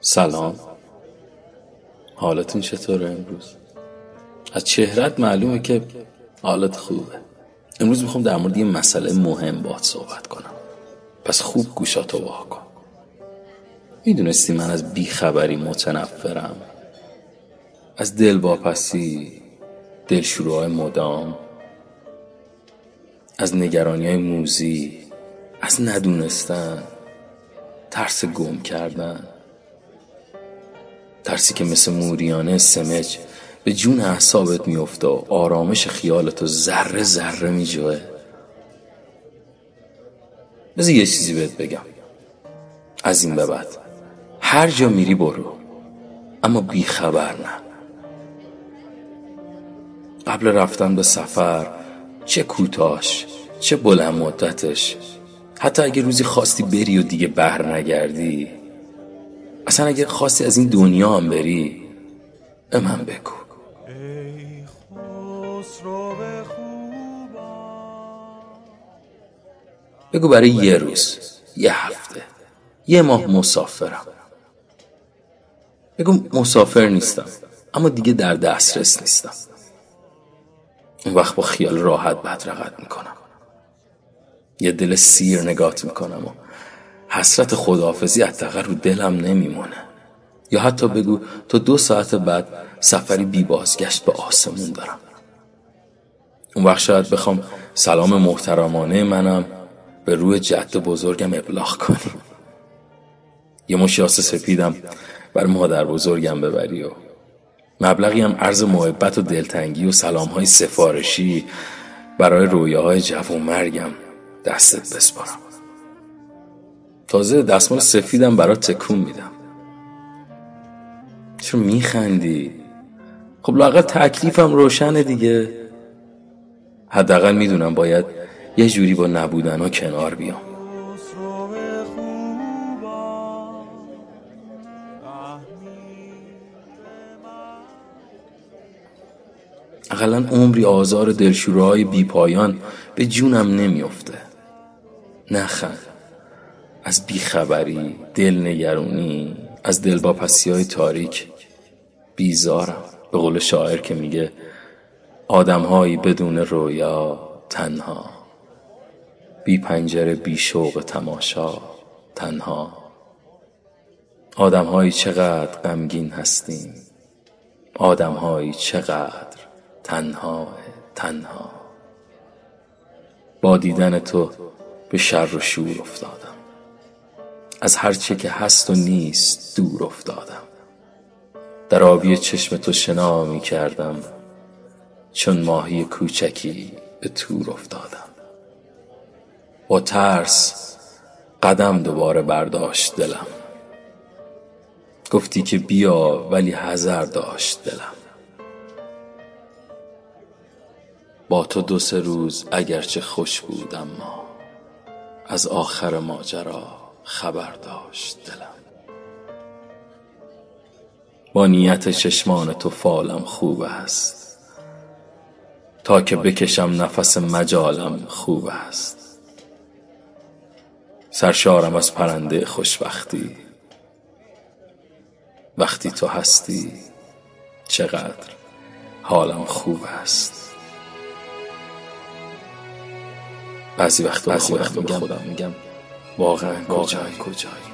سلام. حالتون چطوره امروز؟ از چهرت معلومه که حالت خوبه. امروز می‌خوام در مورد یه مسئله مهم باهات صحبت کنم. پس خوب گوشاتو واکن می‌دونستی من از بیخبری متنفرم. از دل واپسی دلشوروهای مدام از نگرانی های موزی از ندونستن ترس گم کردن. ترسی که مثل موریانه سمج به جون احسابت میفته و آرامش خیالتو ذره ذره میجوه. بذار یه چیزی بهت بگم. از این به بعد. هر جا میری برو. اما بی خبر نه. قبل رفتن به سفر چه کوتاش چه بلند مدتش. حتی اگه روزی خواستی بری و دیگه بر نگردی اصلا اگه خواستی از این دنیا هم بری به من بگو. بگو برای یه روز یه هفته یه ماه مسافرم. بگو مسافر نیستم اما دیگه در دسترس نیستم. اون وقت با خیال راحت بدرقت می‌کنم. یه دل سیر نگات می‌کنم و حسرت خداحافظی حداقل رو دلم نمیمونه. یا حتی بگو تا دو ساعت بعد سفری بی بازگشت به آسمون دارم. اون وقت شاید بخوام سلام محترمانه منم به روی جد بزرگم ابلاغ کنی یه مشیاس سپیدم بر مادر بزرگم ببری و مبلغی هم عرض محبت و دلتنگی و سلام های سفارشی برای رویاهای جوون مرگم دستت بسپارم. تازه دستمال سفیدم برات تکون میدم. چرا میخندی؟ خب لاقل تکلیفم روشنه دیگه. حداقل می‌دونم باید یه جوری با نبودن ها کنار بیام. اقلا عمری آزار دلشوره بی پایان به جونم نمیافته. نخند از بیخبری دلنگرونی از دلواپسی های تاریک. بیزارم. به قول شاعر که میگه آدمهایی بدون رویا تنها. بی پنجره بی شوق تماشا تنها. آدمهایی چقدر غمگین هستیم. آدمهایی چقدر تنها تنها. با دیدن تو به شر و شور افتادم. از هرچه که هست و نیست دور افتادم. در آبی چشم تو شنا می کردم. چون ماهی کوچکی به تور افتادم. با ترس قدم دوباره برداشت دلم. گفتی که بیا ولی حذر داشت دلم. با تو دو سه روز اگرچه خوش بود اما از آخر ماجرا خبر داشت دلم. با نیت چشمان تو فالم خوب است. تا که بکشم نفس مجالم خوب است. سرشارم از پرنده خوشبختی. وقتی تو هستی چقدر حالم خوب است. بعضی وقت بعضی وقت خودم میگم. واقعا کجایی؟ کجایی؟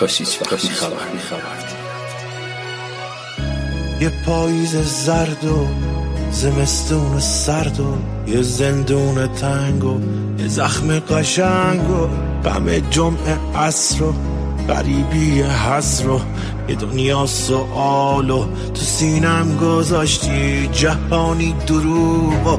کاش هیچ وقت خبر یه پاییز زرد و زمستون سرد و یه زندون تنگ و یه زخم قشنگ و غم جمع عصر و غریبی حسر و یه دنیا سوال و تو سینم گذاشتی جهانی دروغ و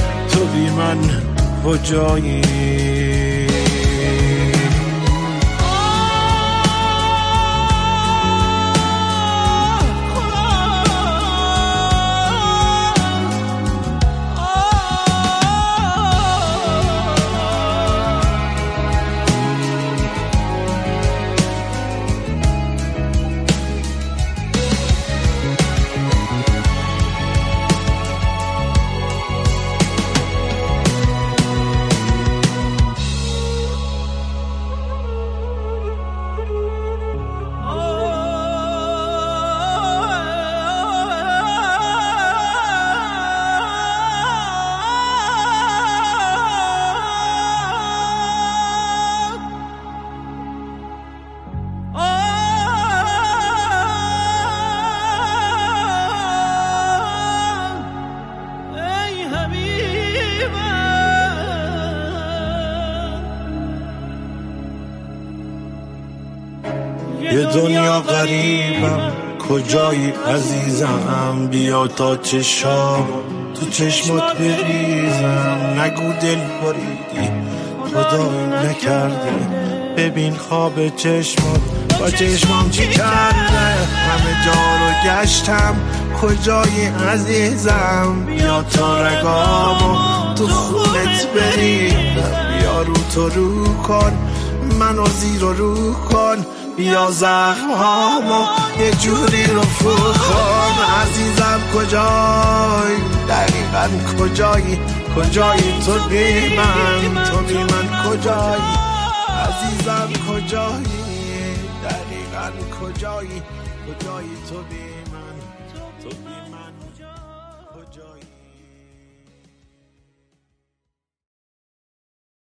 بی من کجایی دنیا غریبم. کجایی عزیزم؟ بیا تا چشام. تو چشمات بریزم. نگو دل بریدی. خدایی نکرده. ببین خواب چشمات. با چشمام چی کرده؟ همه جا رو گشتم. کجایی عزیزم؟ بیا تا رگامو تو خونت بریدم بیا رو تو رو کن. منو زیر رو کن. بیا زخم هامو یه جوری رو کن. عزیزم کجایی؟ دقیقا کجایی؟ کجایی تو بی من؟ تو بی من کجایی؟ عزیزم کجایی؟ دقیقا کجایی؟ کجایی تو بی